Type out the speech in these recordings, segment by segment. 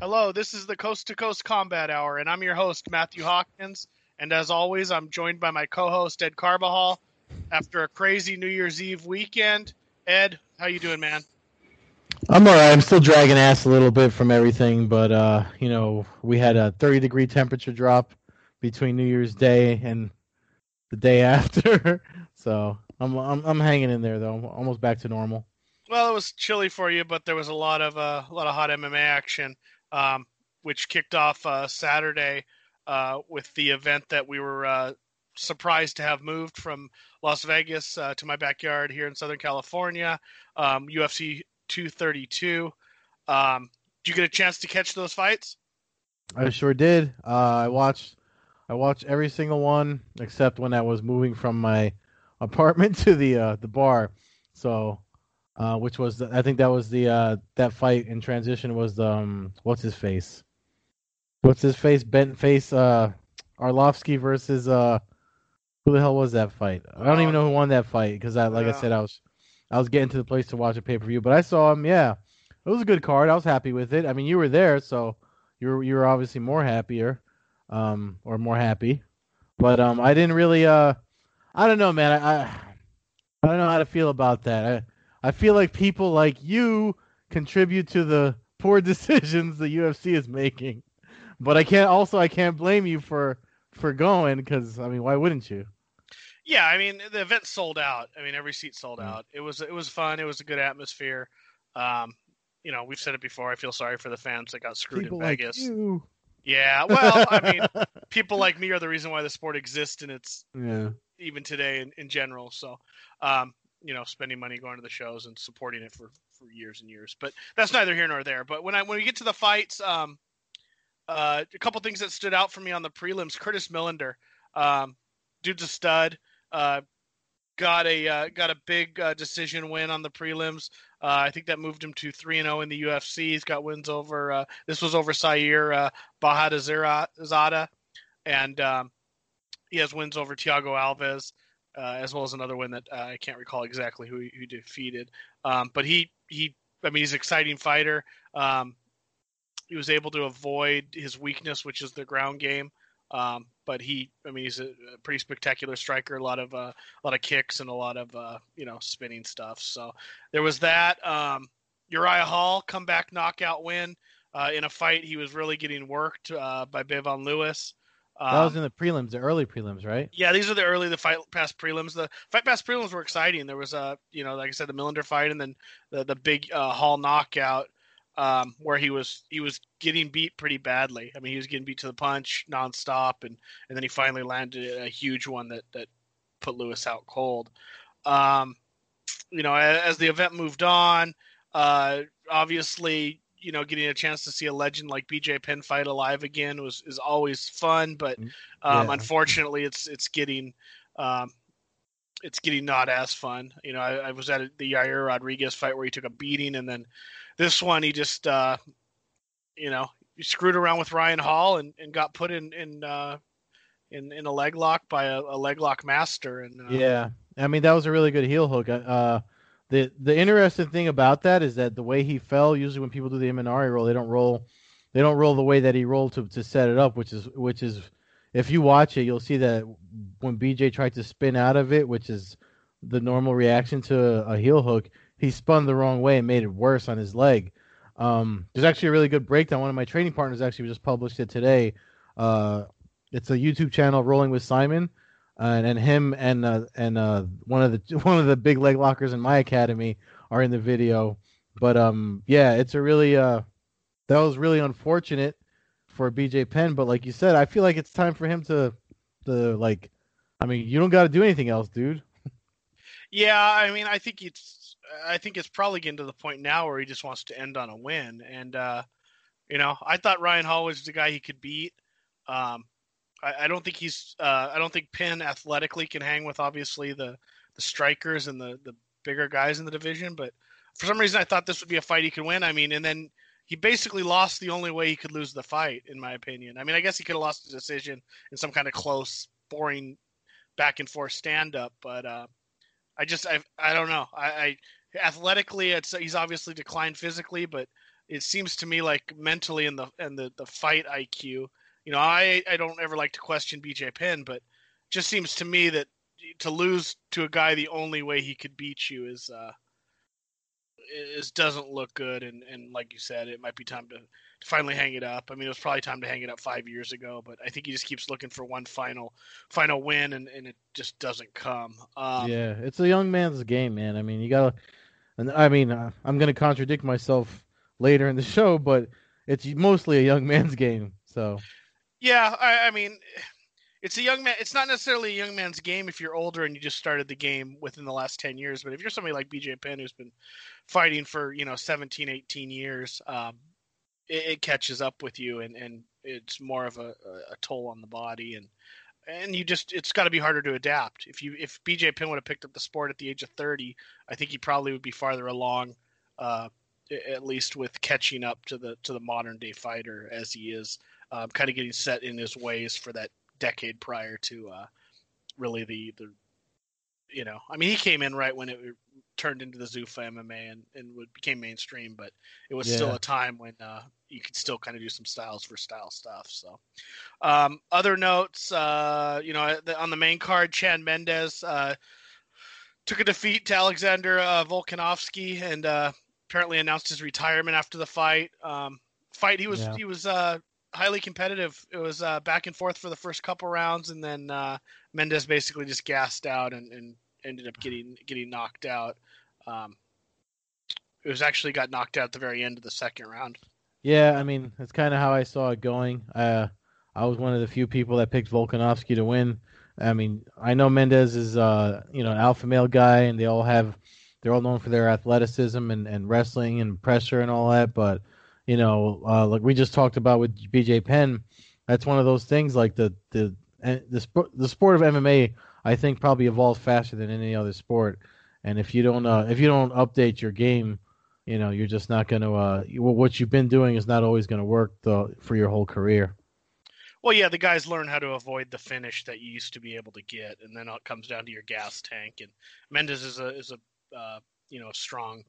Hello, this is the Coast to Coast Combat Hour, and I'm your host, Matthew Hawkins. And as always, I'm joined by my co-host Ed Carbajal. After a crazy New Year's Eve weekend, Ed, how you doing, man? I'm all right. I'm still dragging ass a little bit from everything, but uh, you know, we had a 30 degree temperature drop between New Year's Day and the day after. so I'm I'm I'm hanging in there though. I'm almost back to normal. Well, it was chilly for you, but there was a lot of uh, a lot of hot MMA action, um, which kicked off uh, Saturday uh, with the event that we were uh, surprised to have moved from Las Vegas uh, to my backyard here in Southern California. Um, UFC 232. Um, did you get a chance to catch those fights? I sure did. Uh, I watched I watched every single one except when I was moving from my apartment to the uh, the bar. So, uh, which was the, I think that was the uh, that fight in transition was the um, what's his face? What's his face? Bent face. Uh, Arlovsky versus uh, who the hell was that fight? I don't even know who won that fight because I like I said I was I was getting to the place to watch a pay per view, but I saw him. Yeah, it was a good card. I was happy with it. I mean, you were there, so you were you were obviously more happier, um, or more happy. But um, I didn't really. Uh, I don't know, man. I, I I don't know how to feel about that. I I feel like people like you contribute to the poor decisions the UFC is making, but I can't. Also, I can't blame you for for going because I mean, why wouldn't you? Yeah, I mean the event sold out. I mean every seat sold out. It was it was fun. It was a good atmosphere. Um, you know, we've said it before. I feel sorry for the fans that got screwed people in Vegas. Like you. Yeah, well, I mean, people like me are the reason why the sport exists, and it's yeah. even today in, in general. So, um, you know, spending money going to the shows and supporting it for, for years and years. But that's neither here nor there. But when I when we get to the fights, um, uh, a couple things that stood out for me on the prelims: Curtis Millender, um, dude's a stud. Uh, got a uh, got a big uh, decision win on the prelims. Uh, I think that moved him to three and zero in the UFC. He's got wins over. Uh, this was over Siyar uh, Bahadurzada, and um, he has wins over Thiago Alves, uh, as well as another win that I can't recall exactly who he, who defeated. Um, but he he, I mean, he's an exciting fighter. Um, he was able to avoid his weakness, which is the ground game. Um, but he, I mean, he's a, a, pretty spectacular striker. A lot of uh, a lot of kicks and a lot of uh, you know spinning stuff. So there was that. Um, Uriah Hall comeback knockout win uh, in a fight he was really getting worked uh, by Bevon Lewis. Um, that was in the prelims, the early prelims, right? Yeah, these are the early, the Fight Pass prelims. The Fight Pass prelims were exciting. There was a, you know, like I said, the Millender fight, and then the the big uh, Hall knockout um, where he was he was getting beat pretty badly. I mean, he was getting beat to the punch nonstop, and and then he finally landed a huge one that that put Lewis out cold. Um, you know, as, as, the event moved on, uh, obviously, you know, getting a chance to see a legend like BJ Penn fight alive again was is always fun, but mm, um, yeah. unfortunately, it's it's getting. Um, it's getting not as fun. You know, I, I was at the Yair Rodriguez fight where he took a beating, and then this one, he just, uh, you know, he screwed around with Ryan Hall and, and got put in in uh, in in a leg lock by a, a leg lock master. And uh, yeah, I mean that was a really good heel hook. Uh, the the interesting thing about that is that the way he fell. Usually, when people do the Imanari roll, they don't roll, they don't roll the way that he rolled to to set it up, which is which is, if you watch it, you'll see that when BJ tried to spin out of it, which is the normal reaction to a, a heel hook, he spun the wrong way and made it worse on his leg. Um, there's actually a really good breakdown. One of my training partners actually just published it today. Uh, it's a YouTube channel, Rolling with Simon, and, and him and uh, and uh, one of the one of the big leg lockers in my academy are in the video. But um, yeah, it's a really uh, that was really unfortunate for BJ Penn. But like you said, I feel like it's time for him to to like. I mean, you don't got to do anything else, dude. Yeah, I mean, I think it's I think it's probably getting to the point now where he just wants to end on a win. And uh, you know, I thought Ryan Hall was the guy he could beat. Um, I, I, don't think he's. Uh, I don't think Penn athletically can hang with obviously the the strikers and the the bigger guys in the division. But for some reason, I thought this would be a fight he could win. I mean, and then he basically lost the only way he could lose the fight, in my opinion. I mean, I guess he could have lost the decision in some kind of close, boring back and forth stand up. But uh, I just I I don't know. I, I athletically, it's he's obviously declined physically, but it seems to me like mentally and the and the the fight IQ. You know, I I don't ever like to question BJ Penn, but just seems to me that to lose to a guy the only way he could beat you is uh is doesn't look good. And and like you said it might be time to, to finally hang it up. I mean it was probably time to hang it up five years ago but i think he just keeps looking for one final final win and and it just doesn't come. Um, yeah it's a young man's game man. I mean you gotta and i mean uh, i'm gonna contradict myself later in the show but it's mostly a young man's game so. Yeah i, I mean it's a young man it's not necessarily a young man's game if you're older and you just started the game within the last 10 years but if you're somebody like bj penn who's been fighting for you know 17 18 years um, it, it, catches up with you and and it's more of a, a toll on the body and and you just it's got to be harder to adapt. If you if bj penn would have picked up the sport at the age of 30 i think he probably would be farther along uh, at least with catching up to the to the modern day fighter as he is um, kind of getting set in his ways for that decade prior to uh, really the the you know I mean he came in right when it turned into the Zuffa MMA and and became mainstream, but it was yeah. still a time when uh, you could still kind of do some styles for style stuff. So um, other notes, uh, you know, on the main card, Chad Mendes uh, took a defeat to Alexander uh, Volkanovski and uh, apparently announced his retirement after the fight. Um, fight he was yeah. he was uh, highly competitive. It was uh, back and forth for the first couple rounds, and then uh, Mendes basically just gassed out and, and, ended up getting getting knocked out. Um, it was actually got knocked out at the very end of the second round. Yeah, I mean that's kind of how I saw it going. Uh, I was one of the few people that picked Volkanovski to win. I mean, I know Mendes is uh, you know an alpha male guy, and they all have they're all known for their athleticism and, and wrestling and pressure and all that, but you know, uh, like we just talked about with BJ Penn, that's one of those things. Like the the the sport the sport of MMA, I think probably evolves faster than any other sport. And if you don't uh, if you don't update your game, you know, you're just not going to. Uh, what you've been doing is not always going to work the, for your whole career. Well, yeah, the guys learn how to avoid the finish that you used to be able to get, and then it comes down to your gas tank. And Mendes is a is a uh, you know strong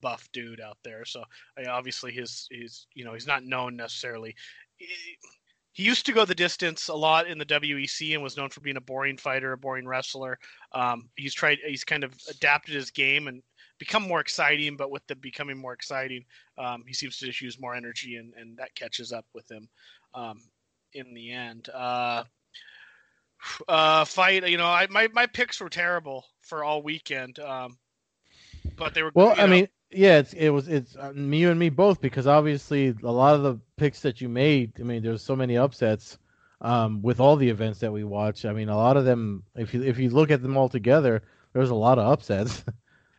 buff dude out there. So obviously his his you know he's not known necessarily. He used to go the distance a lot in the WEC and was known for being a boring fighter, a boring wrestler. Um, he's tried he's kind of adapted his game and become more exciting. But with the becoming more exciting, um, he seems to just use more energy and and that catches up with him um, in the end. Uh, uh, fight. You know, I my my picks were terrible for all weekend. Um, but they were well. I know, mean, yeah, it was it's uh, you and me both because obviously a lot of the picks that you made. I mean, there's so many upsets um, with all the events that we watch. I mean, a lot of them. If you if you look at them all together, there was a lot of upsets.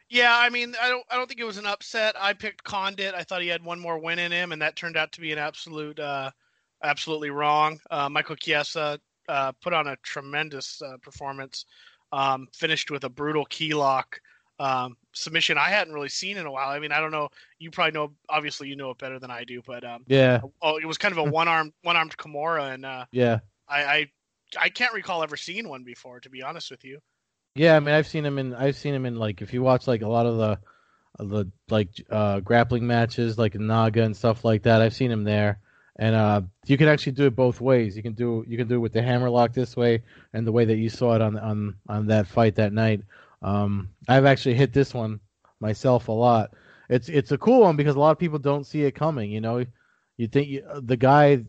Yeah, I mean, I don't, I don't think it was an upset. I picked Condit. I thought he had one more win in him, and that turned out to be an absolute, uh, absolutely wrong. Uh, Michael Chiesa uh, put on a tremendous uh, performance. Um, finished with a brutal key lock um, submission I hadn't really seen in a while. I mean, I don't know. You probably know. Obviously, you know it better than I do. But um, yeah. Oh, it was kind of a one armed one armed Kimura, and uh, yeah, I, I I can't recall ever seeing one before. To be honest with you. Yeah, I mean, I've seen him in. I've seen him in like if you watch like a lot of the the like uh, grappling matches, like Naga and stuff like that. I've seen him there, and uh, you can actually do it both ways. You can do you can do it with the hammerlock this way, and the way that you saw it on on on that fight that night, um, I've actually hit this one myself a lot. It's it's a cool one because a lot of people don't see it coming. You know, you think you, the guy.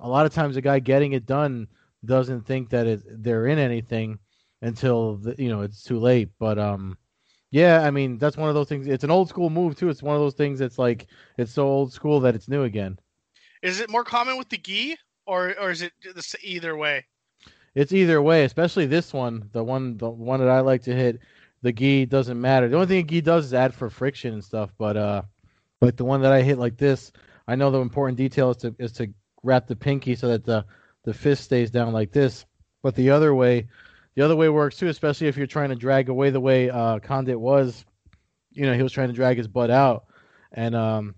A lot of times, the guy getting it done doesn't think that it, they're in anything until the, you know it's too late. But um, yeah, I mean that's one of those things. It's an old school move too. It's one of those things that's like it's so old school that it's new again. Is it more common with the gi, or or is it either way? It's either way, especially this one, the one the one that I like to hit. The gi doesn't matter. The only thing a gi does is add for friction and stuff. But uh, like the one that I hit like this, I know the important detail is to is to wrap the pinky so that the the fist stays down like this. But the other way, the other way works too, especially if you're trying to drag away the way uh, Condit was. You know, he was trying to drag his butt out, and um,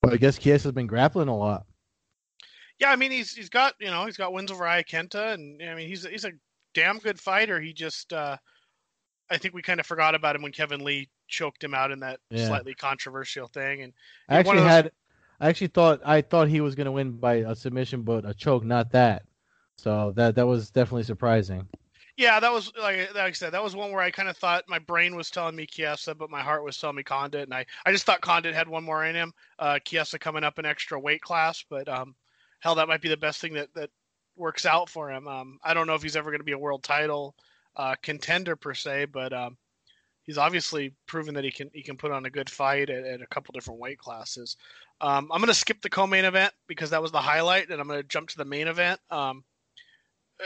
but I guess Chiesa has been grappling a lot yeah, I mean he's he's got you know he's got wins over Iakenta, and I mean he's he's a damn good fighter. He just, uh, I think we kind of forgot about him when Kevin Lee choked him out in that Yeah. slightly controversial thing. And I actually those- had, I actually thought I thought he was going to win by a submission, but a choke, not that. So that that was definitely surprising. yeah, that was like, like I said, that was one where I kind of thought my brain was telling me Chiesa, but my heart was telling me Condit, and I, I just thought Condit had one more in him. Uh, Chiesa coming up an extra weight class, but um, hell, that might be the best thing that that works out for him. Um, I don't know if he's ever going to be a world title uh, contender per se, but um, he's obviously proven that he can he can put on a good fight at, at a couple different weight classes. Um, I'm going to skip the co-main event because that was the highlight, and I'm going to jump to the main event. Um,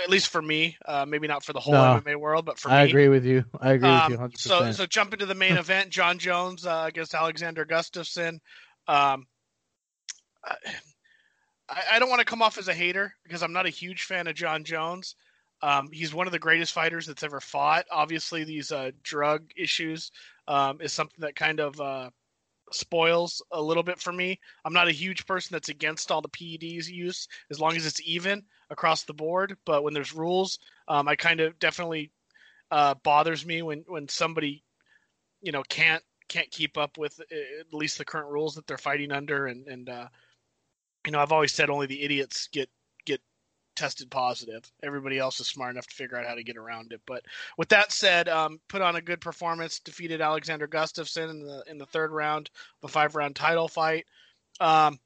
at least for me, uh, maybe not for the whole No. MMA world, but for I me. I agree with you. I agree with you Um, 100. so, percent so jump into the main event. Jon Jones uh, against Alexander Gustafsson. Um, I, I don't want to come off as a hater because I'm not a huge fan of Jon Jones. Um, he's one of the greatest fighters that's ever fought. Obviously, these uh, drug issues um, is something that kind of uh, spoils a little bit for me. I'm not a huge person that's against all the PEDs use as long as it's even across the board. But when there's rules, um, I kind of definitely uh, bothers me when when somebody you know can't can't keep up with uh, at least the current rules that they're fighting under and and uh, you know I've always said only the idiots get get tested positive. Everybody else is smart enough to figure out how to get around it. But with that said, um, put on a good performance, defeated Alexander Gustafsson in the in the third round a five round title fight. Um,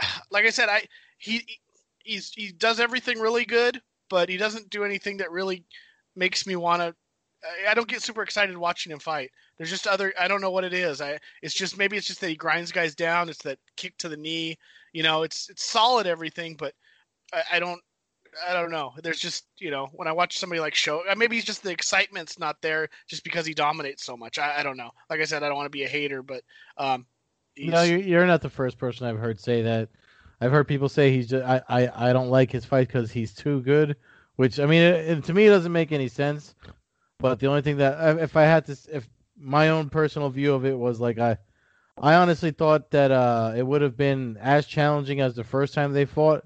like I said, I he he's he does everything really good, but he doesn't do anything that really makes me want to. I don't get super excited watching him fight. There's just other. I don't know what it is. I. It's just maybe it's just that he grinds guys down. It's that kick to the knee. You know, it's it's solid everything, but I, I don't. I don't know. There's just you know when I watch somebody like show. uh, Maybe it's just the excitement's not there just because he dominates so much. I, I don't know. Like I said, I don't want to be a hater, but um. he's- No, you're, not the first person I've heard say that. I've heard people say he's just I I, I don't like his fight because he's too good, which I mean it, it- to me it doesn't make any sense. But the only thing that if I had to if my own personal view of it was like I I honestly thought that uh it would have been as challenging as the first time they fought.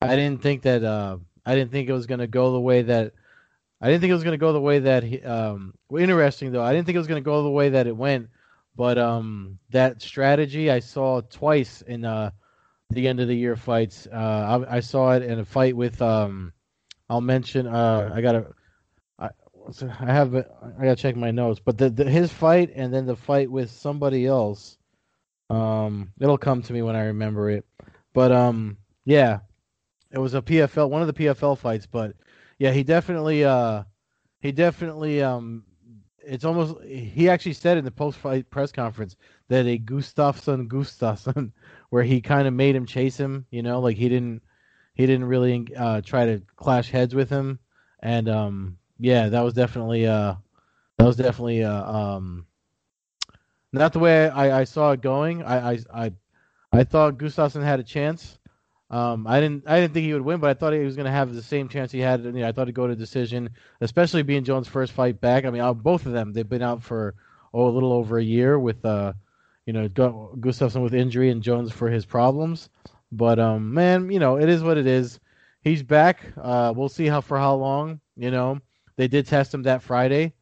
I didn't think that uh I didn't think it was going to go the way that I didn't think it was going to go the way that he um interesting though. I didn't think it was going to go the way that it went, but um that strategy I saw twice in uh the end of the year fights. Uh I, I saw it in a fight with um I'll mention uh I got to It- I have I got to check my notes, but the, the his fight and then the fight with somebody else um it'll come to me when I remember it. But um yeah, it was a PFL one of the PFL fights, but yeah, he definitely uh he definitely um it's almost he actually said in the post fight press conference that a Gustafsson Gustafsson where he kind of made him chase him, you know, like he didn't he didn't really uh try to clash heads with him and um yeah, that was definitely uh that was definitely uh um not the way I, I saw it going. I, I I I thought Gustafsson had a chance. Um, I didn't I didn't think he would win, but I thought he was going to have the same chance he had. You know, I thought he'd go to decision, especially being Jones' first fight back. I mean, both of them they've been out for oh a little over a year with uh, you know, Gu- Gustafsson with injury and Jones for his problems. But um, man, you know, it is what it is. He's back. Uh, we'll see how for how long. You know, they did test him that Friday.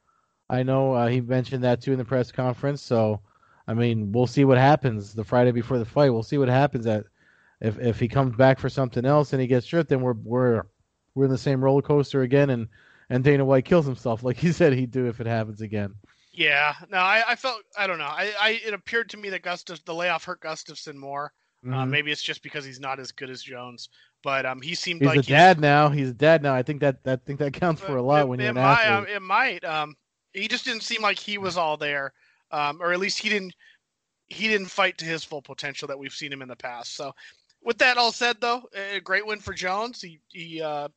I know uh, he mentioned that too in the press conference. So, I mean, we'll see what happens the Friday before the fight. We'll see what happens at if if he comes back for something else and he gets stripped, then we're we're we're in the same roller coaster again, and and Dana White kills himself like he said he'd do if it happens again. Yeah, no, I, I felt I don't know. I, I it appeared to me that Gustaf the layoff hurt Gustafsson more. Uh, Mhm. maybe it's just because he's not as good as Jones, but um, he seemed He's like a dad now. He's a dad now. I think that that think that counts for a lot it, when you're an might, athlete. um, it might. Um, he just didn't seem like he was all there, um, or at least he didn't. He didn't fight to his full potential that we've seen him in the past. So, with that all said, though, a great win for Jones. He he. Uh,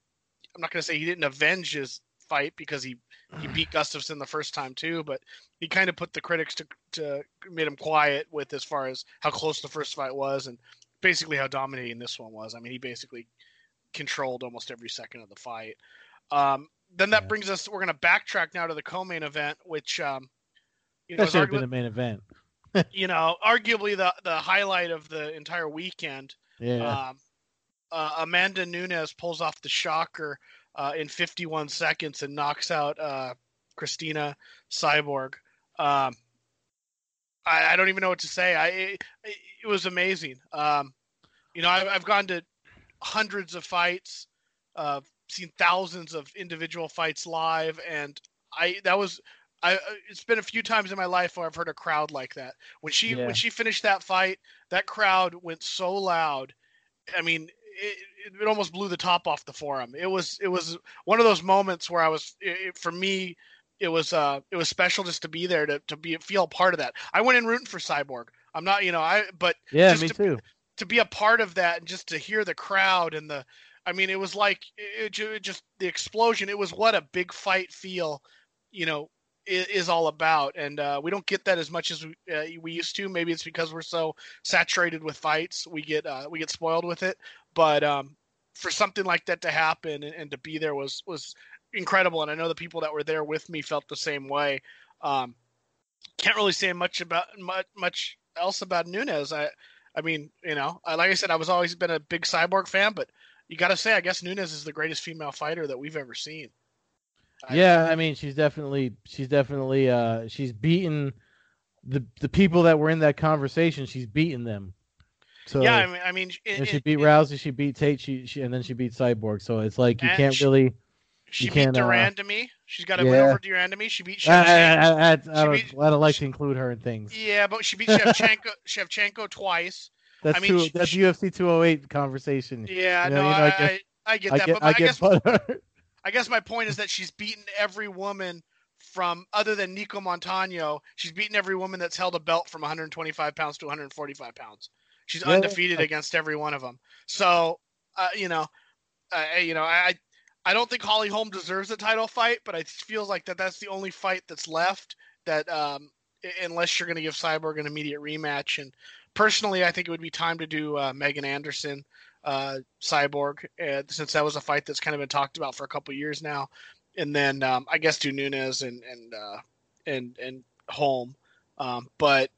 I'm not going to say he didn't avenge his fight because he he beat Gustafsson the first time too, but he kind of put the critics to to made him quiet with as far as how close the first fight was and basically how dominating this one was. I mean, he basically controlled almost every second of the fight. Um, then that Yeah. brings us. We're going to backtrack now to the co-main event, which um, you know, that should have been arguably, the main event. you know, arguably the the highlight of the entire weekend. Yeah. Um, uh, Amanda Nunes pulls off the shocker uh, in 51 seconds and knocks out uh, Christina Cyborg. Um, I, I, don't even know what to say. I it, it was amazing. Um, you know, I've, I've, gone to hundreds of fights, uh, seen thousands of individual fights live, and I that was I, uh, it's been a few times in my life where I've heard a crowd like that. When she yeah. when she finished that fight, that crowd went so loud. I mean, it, it, almost blew the top off the forum. It was it was one of those moments where I was it, for me it was uh it was special just to be there to to be feel a part of that. I went in rooting for Cyborg. I'm not you know I but yeah me to, too to be a part of that and just to hear the crowd and the I mean it was like it, it just the explosion. It was what a big fight feel you know is, all about, and uh, we don't get that as much as we, uh, we used to. Maybe it's because we're so saturated with fights, we get uh, we get spoiled with it. But um, for something like that to happen and, and, to be there was was incredible, and I know the people that were there with me felt the same way. Um, can't really say much about much, much else about Nunes. I I mean, you know, like I said, I was always been a big cyborg fan, but you got to say, I guess Nunes is the greatest female fighter that we've ever seen. Yeah, I mean, she's definitely she's definitely uh she's beaten the the people that were in that conversation. She's beaten them. So yeah, I mean, I mean, it, she beat it, Rousey, she beat Tate, she, she and then she beat Cyborg. So it's like you can't she, really. She beat Duran uh, to me. She's got to yeah. win over Duran to me. She beat. Shevchenko. I, I, I, I, don't, beat, I don't like to include her in things. Yeah, but she beat Shevchenko, Shevchenko twice. That's I mean, two, that's she, UFC 208 conversation. Yeah, you know, no, you know, I, get, I, get that, get, but I, guess I guess my point is that she's beaten every woman from other than Nicco Montaño, she's beaten every woman that's held a belt from 125 pounds to 145 pounds. She's yeah, undefeated against every one of them. So, uh, you know, uh, you know, I I don't think Holly Holm deserves a title fight, but it feels like that that's the only fight that's left that um, unless you're going to give Cyborg an immediate rematch. And personally, I think it would be time to do uh, Megan Anderson uh, Cyborg, uh, since that was a fight that's kind of been talked about for a couple years now and then um, I guess do Nunes and and uh, and and Holm. Um, but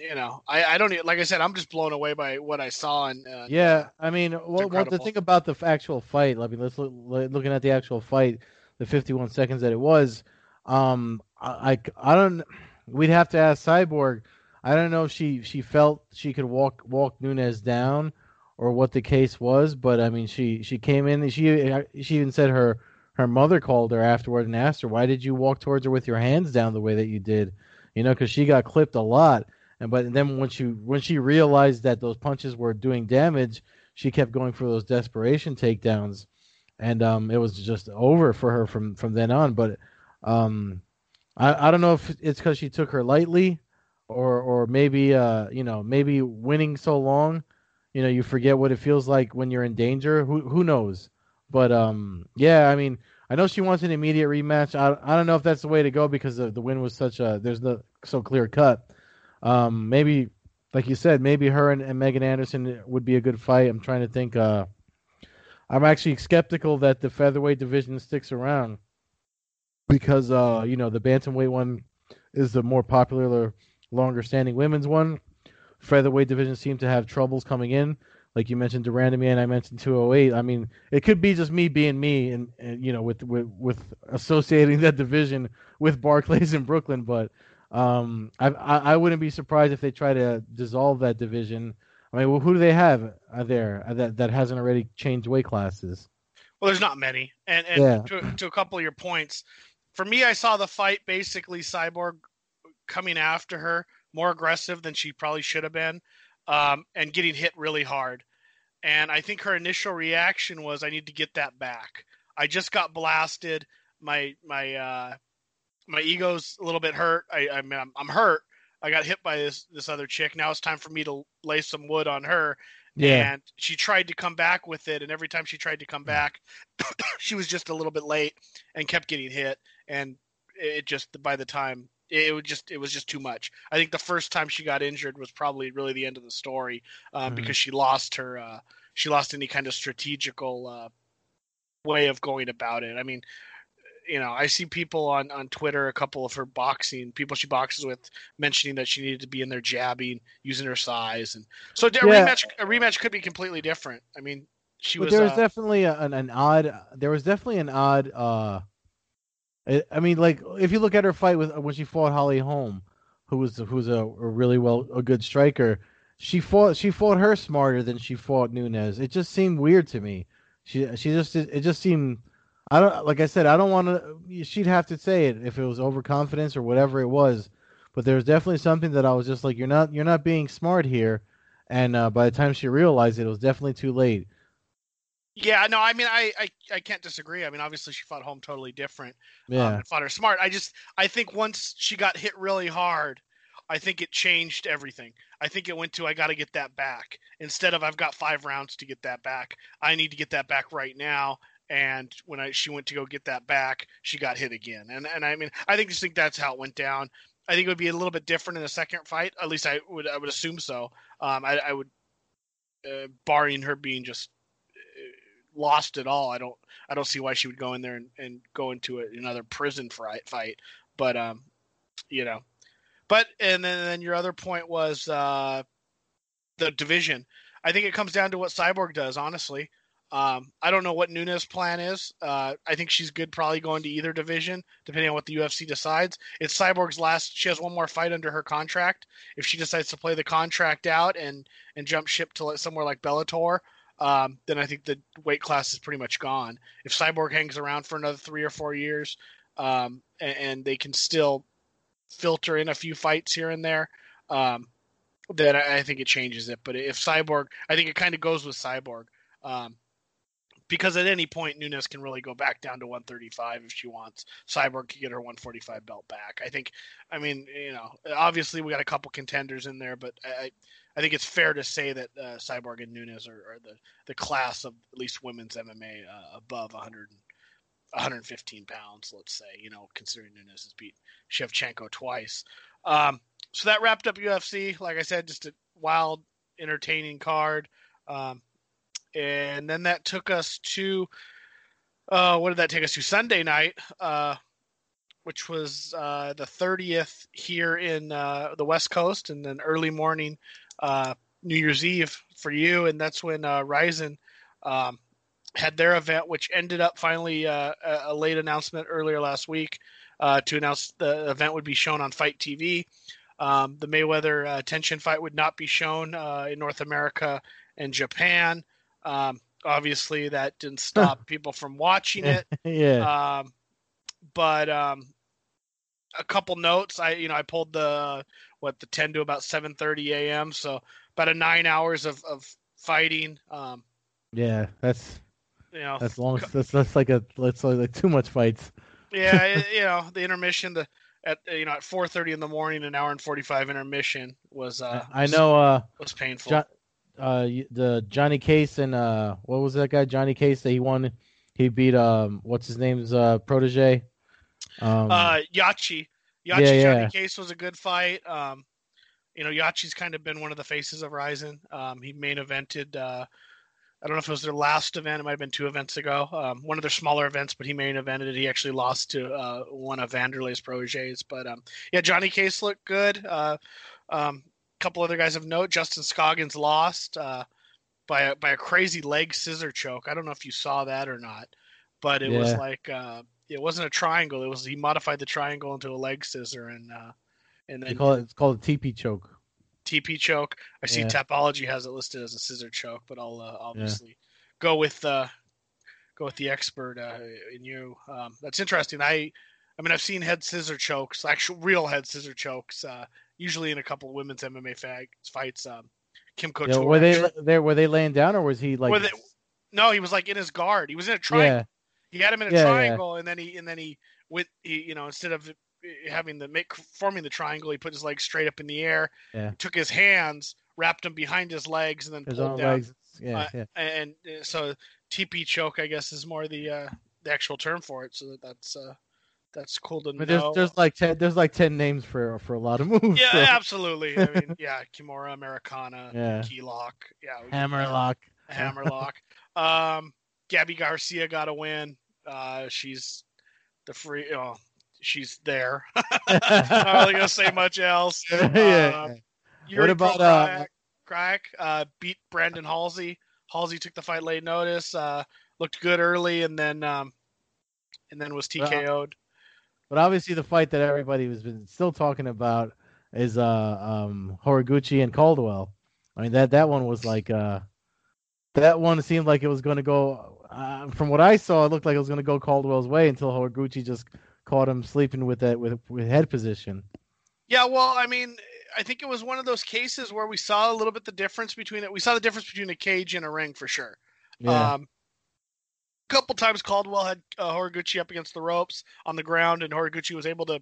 you know, I, I don't like I said, I'm just blown away by what I saw. And uh, yeah, I mean, well, well, the thing about the actual fight, I mean, let's look looking at the actual fight, the 51 seconds that it was. Um, I, I, I don't. We'd have to ask Cyborg. I don't know if she she felt she could walk walk Nunes down or what the case was, but I mean, she she came in. She she even said her her mother called her afterward and asked her, "Why did you walk towards her with your hands down the way that you did?" You know, because she got clipped a lot. And but then when she when she realized that those punches were doing damage, she kept going for those desperation takedowns, and um, it was just over for her from from then on. But um, I I don't know if it's because she took her lightly, or or maybe uh you know maybe winning so long, you know you forget what it feels like when you're in danger. Who who knows? But um, yeah, I mean, I know she wants an immediate rematch. I I don't know if that's the way to go because the, the win was such a there's no so clear cut. Um, maybe like you said, maybe her and, and Megan Anderson would be a good fight. I'm trying to think. Uh, I'm actually skeptical that the featherweight division sticks around because uh, you know the bantamweight one is the more popular, longer standing women's one. Featherweight division seem to have troubles coming in like you mentioned de Randamie and I mentioned 208. I mean, it could be just me being me and, and you know with, with with associating that division with Barclays in Brooklyn, but um, I, I, I wouldn't be surprised if they try to dissolve that division. I mean, well, who do they have uh, there uh, that that hasn't already changed weight classes? Well, there's not many, and and yeah. to, to a couple of your points, for me, I saw the fight basically Cyborg coming after her more aggressive than she probably should have been um, and getting hit really hard. And I think her initial reaction was, "I need to get that back. I just got blasted. My my uh, my ego's a little bit hurt. I, I mean, I'm, I'm hurt. I got hit by this this other chick. Now it's time for me to lay some wood on her." Yeah. And she tried to come back with it, and every time she tried to come back, she was just a little bit late and kept getting hit. And it just by the time it would just it was just too much. I think the first time she got injured was probably really the end of the story um, mm-hmm. because she lost her uh, she lost any kind of strategical uh, way of going about it. I mean, you know, I see people on on Twitter, a couple of her boxing people she boxes with, mentioning that she needed to be in there jabbing, using her size, and so a yeah. rematch a rematch could be completely different. I mean, she but was. there was uh, definitely an, an odd. There was definitely an odd. uh I, I mean, like if you look at her fight with when she fought Holly Holm, who was who was a, a really well a good striker. She fought she fought her smarter than she fought Nunes. It just seemed weird to me. She she just it just seemed. I don't like I said I don't want to. She'd have to say it if it was overconfidence or whatever it was. But there was definitely something that I was just like, you're not you're not being smart here. And uh, by the time she realized it, it was definitely too late. yeah, no, I mean, I, I, I can't disagree. I mean, obviously, she fought Holm totally different. um, Yeah. and fought her smart. I just, I think once she got hit really hard, I think it changed everything. I think it went to I got to get that back instead of I've got five rounds to get that back. I need to get that back right now. And when I she went to go get that back, she got hit again. And and I mean, I think just think that's how it went down. I think it would be a little bit different in the second fight. At least I would I would assume so. Um, I, I would, uh, barring her being just uh, lost at all. I don't I don't see why she would go in there and, and go into a, another prison fight fight. But um, you know, but and then, then your other point was uh, the division. I think it comes down to what Cyborg does. Honestly, um, I don't know what Nunes' plan is. Uh, I think she's good, probably going to either division, depending on what the UFC decides. It's Cyborg's last. She has one more fight under her contract. If she decides to play the contract out and and jump ship to somewhere like Bellator, um, then I think the weight class is pretty much gone. If Cyborg hangs around for another three or four years, um, and, and they can still filter in a few fights here and there, um, then I, I think it changes it. But if Cyborg, I think it kind of goes with Cyborg. Because at any point Nunes can really go back down to 135 if she wants. Cyborg could get her 145 belt back. I think. I mean, you know, obviously we got a couple contenders in there, but I, I think it's fair to say that uh, Cyborg and Nunes are, are, the the class of at least women's MMA uh, above 100, 115 pounds. Let's say, you know, considering Nunes has beat Shevchenko twice. Um, so that wrapped up UFC. Like I said, just a wild, entertaining card. Um, and then that took us to uh, what did that take us to Sunday night, uh, which was uh, the 30th here in uh, the West Coast, and then early morning uh, New Year's Eve for you, and that's when uh, Rizin um, had their event, which ended up finally uh, a a late announcement earlier last week to announce the event would be shown on FITE TV. Um, the Mayweather Tenshin fight would not be shown in North America and Japan. Um, obviously, that didn't stop people from watching it. yeah. Um, but um, a couple notes. I you know I pulled the what the 10 to about 7:30 a.m. So about a nine hours of of fighting. Um, yeah. That's you know, that's long. That's that's like a that's like too much fights. yeah, it, you know the intermission. The at you know at 4:30 in the morning, an hour and 45 intermission was uh I know. Uh, was painful. Jo- uh, the Johnny Case and uh, what was that guy? Johnny Case that he won. He beat um, what's his name's uh protege. Um, uh, Yachi. Yachi Yeah, Johnny yeah. Case was a good fight. Um, you know, Yachi's kind of been one of the faces of Rizin. Um, he main evented. Uh, I don't know if it was their last event. It might have been two events ago. Um, one of their smaller events, but he main evented. He actually lost to uh, one of Vanderlei's proteges. But um, yeah, Johnny Case looked good. Uh, um, couple other guys of note. Justin Scoggins lost uh, by a, by a crazy leg scissor choke. I don't know if you saw that or not, but it was like uh, it wasn't a triangle. It was he modified the triangle into a leg scissor and uh, and they then call it it's called a TP choke. TP choke. I see Yeah. Tapology has it listed as a scissor choke, but I'll uh, obviously go with uh, go with the expert uh, in you. Um, that's interesting. I I mean I've seen head scissor chokes, actual real head scissor chokes, uh, usually in a couple of women's MMA fag- fights. Um, Kim Yeah, Couture. were they there? Were they laying down or was he like? They- no, he was like in his guard. He was in a triangle. yeah, He had him in a Yeah, yeah. triangle, and then he and then he went. He, you know, instead of having the make forming the triangle, he put his legs straight up in the air. Yeah. Took his hands, wrapped them behind his legs, and then his pulled down. legs. Yeah, Uh, yeah. And uh, so TP choke, I guess, is more the uh, the actual term for it. So that, that's uh, that's cool to But there's know. there's like ten there's like ten names for for a lot of moves. yeah, so- absolutely. I mean, yeah, Kimura, Americana, Yeah. key lock, yeah, Hammerlock. Hammerlock. um, Gabby Garcia got a win. Uh, she's the free. Oh, she's there. Not really gonna say much else. yeah. Um, Yuri about, Pro uh, Crack, Crack uh, beat Brandon Halsey. Halsey took the fight late notice. Uh, looked good early, and then um, and then was TKO'd. But obviously, the fight that everybody has been still talking about is uh um Horiguchi and Caldwell. I mean that that one was like uh that one seemed like it was going to go. Uh, from what I saw, it looked like it was going to go Caldwell's way until Horiguchi just caught him sleeping with that with with head position. Yeah, well, I mean, I think it was one of those cases where we saw a little bit the difference between it. We saw the difference between a cage and a ring for sure. Yeah. Um, couple times Caldwell had uh, Horiguchi up against the ropes on the ground, and Horiguchi was able to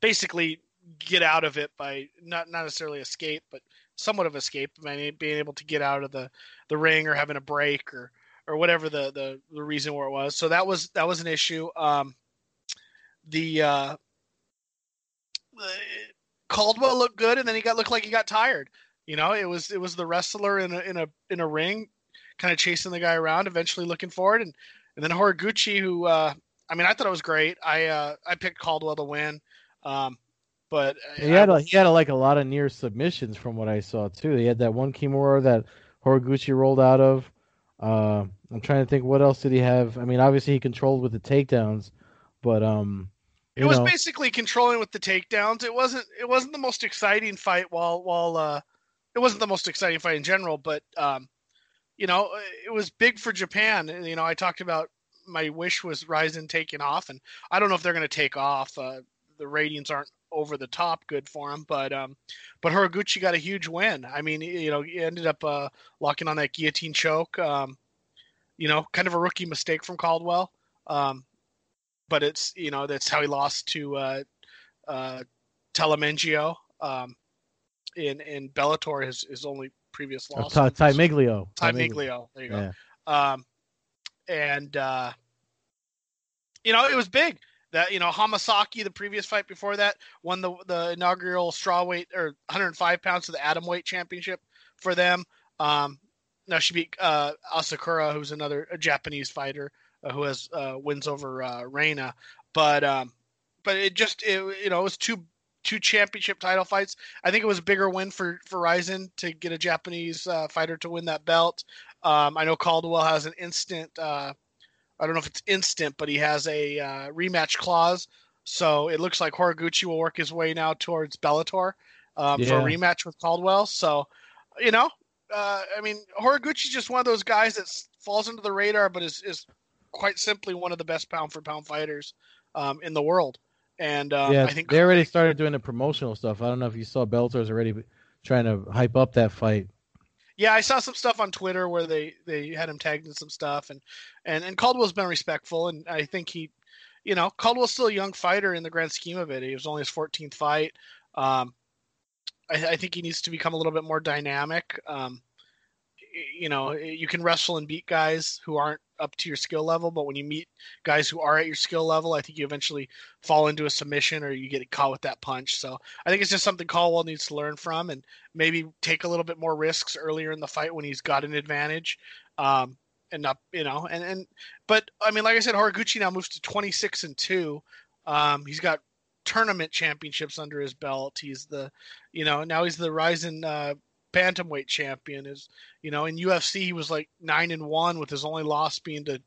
basically get out of it by not not necessarily escape, but somewhat of escape, being able to get out of the the ring or having a break or or whatever the the, the reason where it was. So that was that was an issue. Um, the uh, Caldwell looked good, and then he got looked like he got tired. You know, it was it was the wrestler in a in a in a ring, kind of chasing the guy around, eventually looking forward, and and then Horiguchi, who uh, I mean, I thought it was great. I uh, I picked Caldwell to win, um, but he had a, he had a, like a lot of near submissions from what I saw too. He had that one Kimura that Horiguchi rolled out of. Uh, I'm trying to think what else did he have. I mean, obviously he controlled with the takedowns, but um, it was know. basically controlling with the takedowns. It wasn't it wasn't the most exciting fight while while uh it wasn't the most exciting fight in general, but um you know, it was big for Japan. You know, I talked about my wish was Rizin taking off and I don't know if they're going to take off. Uh the ratings aren't over the top good for him, but um but Horiguchi got a huge win. I mean, you know, he ended up uh locking on that guillotine choke. Um you know, kind of a rookie mistake from Caldwell. Um, but it's you know that's how he lost to uh, uh, Taimanglo um, in in Bellator. His his only previous loss. Ty, Taimanglo. Ty Miglio. There you go. Yeah. Um, and uh, you know it was big. That you know Hamasaki, the previous fight before that, won the the inaugural strawweight or 105 pounds of the atom weight championship for them. Um, now she beat uh, Asakura, who's another a Japanese fighter uh, who has uh, wins over uh, Reina. But um, but it just it, you know it was two two championship title fights. I think it was a bigger win for Rizin to get a Japanese uh, fighter to win that belt. Um, I know Caldwell has an instant. Uh, I don't know if it's instant, but he has a uh, rematch clause. So it looks like Horiguchi will work his way now towards Bellator um, yeah. for a rematch with Caldwell. So, you know, uh, I mean, Horiguchi's just one of those guys that falls into the radar, but is, is quite simply one of the best pound for pound fighters um, in the world. And um, yeah, I think they already started doing the promotional stuff. I don't know if you saw Bellator's already trying to hype up that fight. Yeah, I saw some stuff on Twitter where they, they had him tagged in some stuff, and, and and Caldwell's been respectful, and I think he, you know, Caldwell's still a young fighter in the grand scheme of it. He was only his 14th fight. Um, I, I, think he needs to become a little bit more dynamic. Um, you know, you can wrestle and beat guys who aren't up to your skill level, but when you meet guys who are at your skill level, I think you eventually fall into a submission or you get caught with that punch. So I think it's just something Caldwell needs to learn from and maybe take a little bit more risks earlier in the fight when he's got an advantage. Um, and not, you know, and, and, but I mean, like I said, Horiguchi now moves to 26 and two. Um, he's got tournament championships under his belt. He's the, you know, now he's the Rizin uh, bantamweight champion. Is you know in UFC he was like nine and one with his only loss being to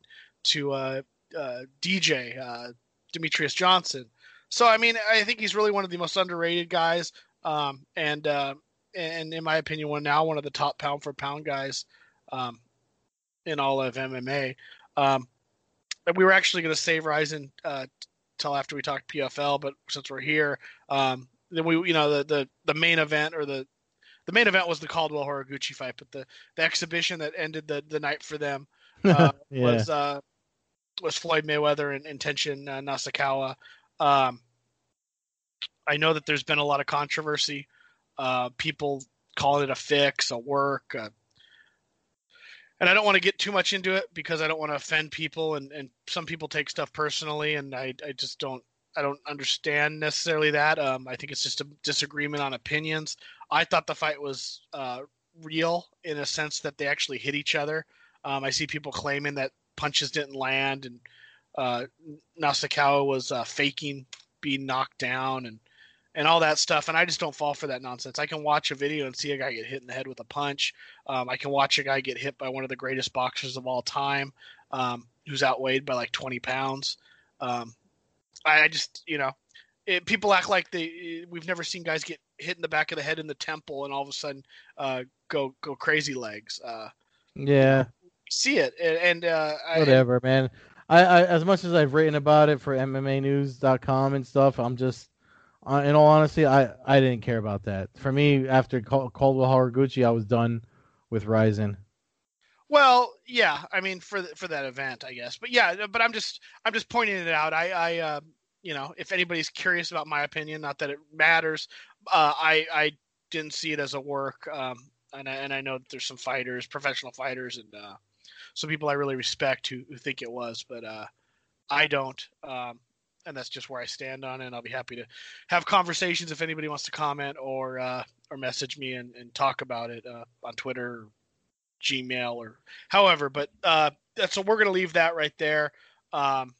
to uh, uh, DJ uh, Demetrious Johnson. So I mean I think he's really one of the most underrated guys, um, and uh, and in my opinion, one now one of the top pound for pound guys um, in all of MMA. Um, we were actually going to save Rizin uh, till after we talked PFL, but since we're here, um, then we you know the, the the main event or the the main event was the Caldwell Horiguchi fight, but the, the exhibition that ended the, the night for them uh, yeah. was uh, was Floyd Mayweather and, and Tenshin uh, Nasukawa. Um, I know that there's been a lot of controversy. Uh, people calling it a fix, a work, uh, and I don't want to get too much into it because I don't want to offend people, and, and some people take stuff personally, and I, I just don't I don't understand necessarily that. Um, I think it's just a disagreement on opinions. I thought the fight was uh, real in a sense that they actually hit each other. Um, I see people claiming that punches didn't land and uh, Nasukawa was uh, faking being knocked down, and and all that stuff. And I just don't fall for that nonsense. I can watch a video and see a guy get hit in the head with a punch. Um, I can watch a guy get hit by one of the greatest boxers of all time, um, who's outweighed by like 20 pounds. Um, I, just, you know, it, people act like they we've never seen guys get hit in the back of the head in the temple and all of a sudden uh, go go crazy legs. Uh, yeah, see it and, and uh, whatever, I, man. I, I as much as I've written about it for MMAnews.com and stuff, I'm just uh, in all honesty, I, I didn't care about that. For me, after Caldwell Horiguchi, I was done with Rizin. Well, yeah, I mean for for that event, I guess. But yeah, but I'm just I'm just pointing it out. I I uh, you know, if anybody's curious about my opinion, not that it matters, uh, I I didn't see it as a work. Um, and I, and I know there's some fighters, professional fighters, and uh, some people I really respect who, who think it was, but uh, I don't. Um, and that's just where I stand on it. And I'll be happy to have conversations if anybody wants to comment or uh, or message me and, and talk about it uh, on Twitter, Gmail, or however. But uh, so we're going to leave that right there um,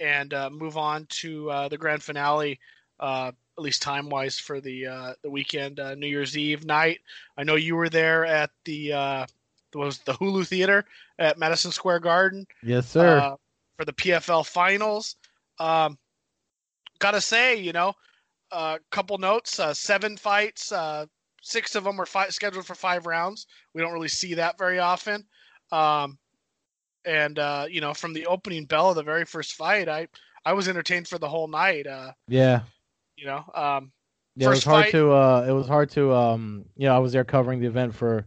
and uh, move on to uh, the grand finale. Uh, at least time wise for the uh, the weekend, New Year's Eve night. I know you were there at the was the Hulu Theater at Madison Square Garden. Yes, sir. for the PFL finals. Um, gotta say, you know, a uh, couple notes: uh, seven fights, uh, six of them were fi- scheduled for five rounds. We don't really see that very often. Um, and uh, you know, from the opening bell of the very first fight, I I was entertained for the whole night. Uh, yeah. You know. Um, yeah, it was hard fight... to. Uh, it was hard to. Um, you know, I was there covering the event for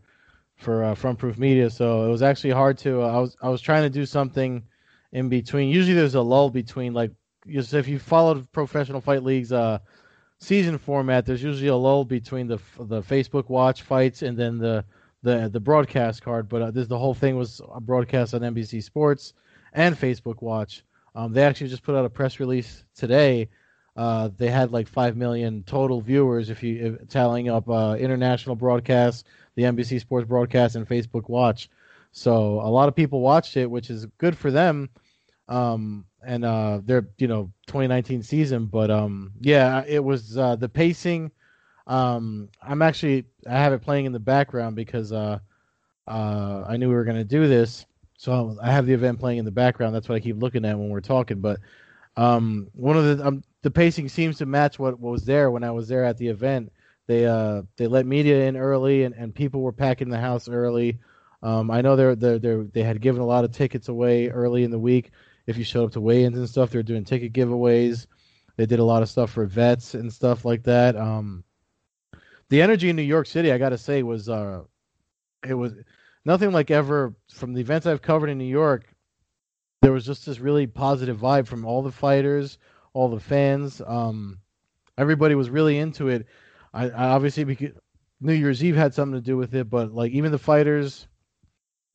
for uh, Front Proof Media, so it was actually hard to. Uh, I was I was trying to do something in between. Usually, there's a lull between like because if you followed professional fight leagues uh, season format, there's usually a lull between the the Facebook watch fights and then the the the broadcast card. But uh, this the whole thing was broadcast on NBC Sports and Facebook Watch. Um, they actually just put out a press release today. Uh, they had like five million total viewers if you if, tallying up uh, international broadcasts, the NBC Sports broadcast, and Facebook Watch. So a lot of people watched it, which is good for them. Um, and uh, their you know 2019 season. But um, yeah, it was uh, the pacing. Um, I'm actually I have it playing in the background because uh, uh, I knew we were going to do this, so I have the event playing in the background. That's what I keep looking at when we're talking. But um, one of the um, the pacing seems to match what, what was there when I was there at the event. They uh they let media in early and, and people were packing the house early. Um, I know they're, they're, they're, they had given a lot of tickets away early in the week if you showed up to weigh-ins and stuff. They were doing ticket giveaways. They did a lot of stuff for vets and stuff like that. Um, the energy in New York City, I got to say, was uh, it was nothing like ever from the events I've covered in New York. There was just this really positive vibe from all the fighters, all the fans. Um, everybody was really into it. I, I obviously because New Year's Eve had something to do with it, but like even the fighters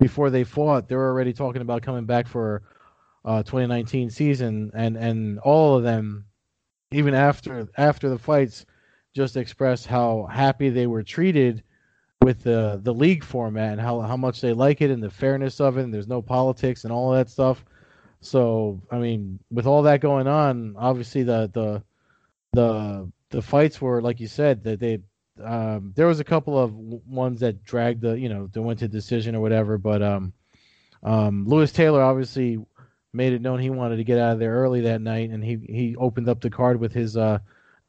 before they fought, they were already talking about coming back for uh, 2019 season, and and all of them, even after after the fights, just expressed how happy they were treated with the the league format and how how much they like it and the fairness of it. And there's no politics and all that stuff. So I mean, with all that going on, obviously the the the the fights were like you said that they um, there was a couple of ones that dragged the you know that went to decision or whatever, but um, um, Lewis Taylor obviously made it known he wanted to get out of there early that night, and he he opened up the card with his uh,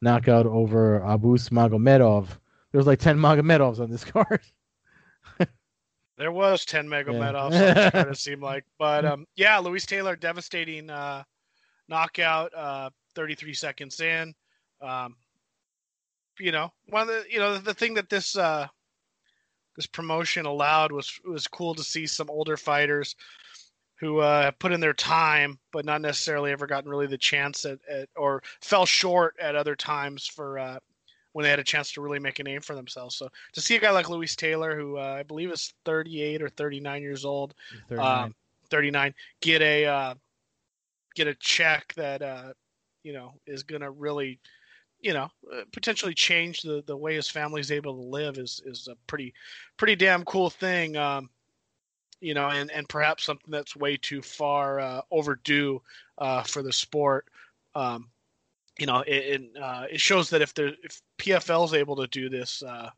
knockout over Abus Magomedov. There was like ten Magomedovs on this card. there was ten Magomedovs. Yeah. kind of seemed like, but um, yeah, Louis Taylor devastating uh, knockout, uh, 33 seconds in. Um, you know, one of the you know the thing that this uh, this promotion allowed was was cool to see some older fighters who uh, put in their time, but not necessarily ever gotten really the chance at, at or fell short at other times for uh, when they had a chance to really make a name for themselves. So to see a guy like Louis Taylor, who uh, I believe is 38 or 39 years old, 39, um, 39 get a uh, get a check that uh, you know is going to really you know uh, potentially change the the way his family's able to live is is a pretty pretty damn cool thing. Um, you know, and, and perhaps something that's way too far uh, overdue uh, for the sport. Um, you know, it it, uh, it shows that if there if PFL is able to do this, uh,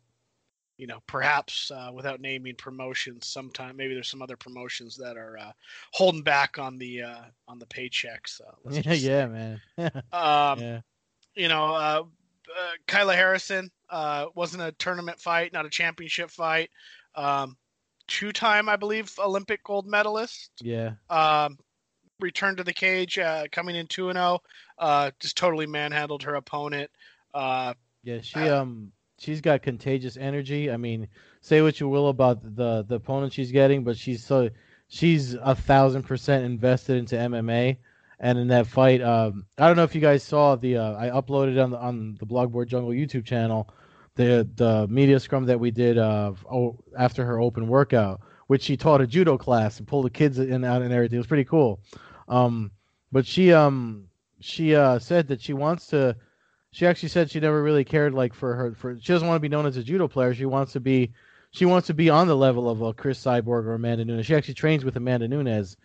you know, perhaps uh, without naming promotions, sometime maybe there's some other promotions that are uh, holding back on the uh, on the paychecks. Uh, yeah, yeah, man. Um, yeah. you know, uh, uh, Kayla Harrison uh, wasn't a tournament fight, not a championship fight. Um, two-time, I believe, Olympic gold medalist. Yeah. Um, returned to the cage, uh, coming in two and zero. Uh, just totally manhandled her opponent. Uh, Yeah, she um she's got contagious energy. I mean, say what you will about the the opponent she's getting, but she's so she's a thousand percent invested into MMA. And in that fight, um, I don't know if you guys saw the uh, I uploaded on the on the Blogboard Jungle YouTube channel the the media scrum that we did uh, oh, after her open workout, which she taught a judo class and pulled the kids in out and everything. It was pretty cool. Um, but she um she uh, said that she wants to she actually said she never really cared like for her for she doesn't want to be known as a judo player she wants to be she wants to be on the level of a cris cyborg or amanda nunes she actually trains with amanda nunes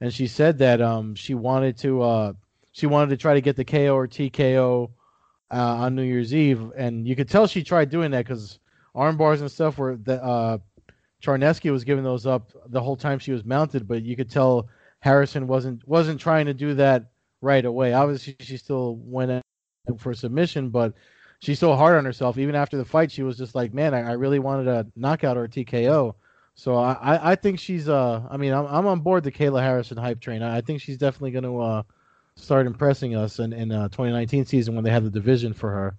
and she said that um she wanted to uh she wanted to try to get the ko or tko uh, on new year's eve and you could tell she tried doing that because arm bars and stuff were the uh charneski was giving those up the whole time she was mounted but you could tell harrison wasn't wasn't trying to do that right away obviously she still went for submission, but she's so hard on herself. Even after the fight, she was just like, "Man, I, I really wanted a knockout or a TKO." So I, I, I think she's uh, I mean, I'm, I'm on board the Kayla Harrison hype train. I, I think she's definitely going to uh, start impressing us in in uh, 2019 season when they had the division for her.